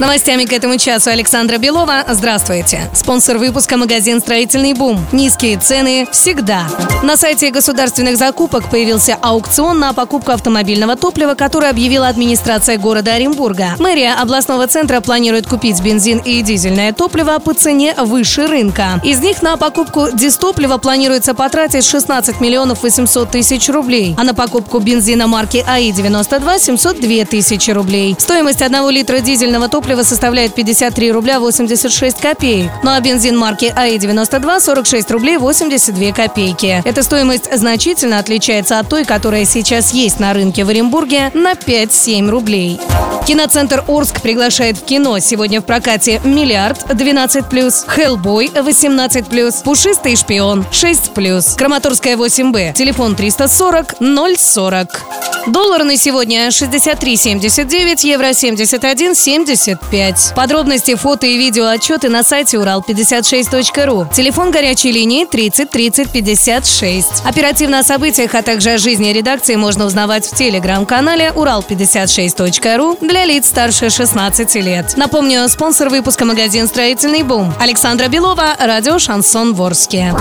С новостями к этому часу Александра Белова. Здравствуйте. Спонсор выпуска магазин «Строительный бум». Низкие цены всегда. На сайте государственных закупок появился аукцион на покупку автомобильного топлива, который объявила администрация города Оренбурга. Мэрия областного центра планирует купить бензин и дизельное топливо по цене выше рынка. Из них на покупку дистоплива планируется потратить 16 миллионов 800 тысяч рублей, а на покупку бензина марки АИ-92 – 702 тысячи рублей. Стоимость одного литра дизельного топлива составляет 53 рубля 86 копеек, ну а бензин марки АИ-92 – 46 рублей 82 копейки. Эта стоимость значительно отличается от той, которая сейчас есть на рынке в Оренбурге на 5-7 рублей. Киноцентр Орск приглашает в кино. Сегодня в прокате «Миллиард» 12+, «Хеллбой» 18+, «Пушистый шпион» 6+, Краматорская 8Б, телефон 340 040. Доллар на сегодня 63,79, евро 71,75. Подробности, фото и видео отчеты на сайте урал56.ру. Телефон горячей линии 30 30 56. Оперативно о событиях, а также о жизни редакции можно узнавать в телеграм-канале урал56.ру для лиц старше 16 лет. Напомню, спонсор выпуска магазин «Строительный бум». Александра Белова, радио «Шансон Ворске».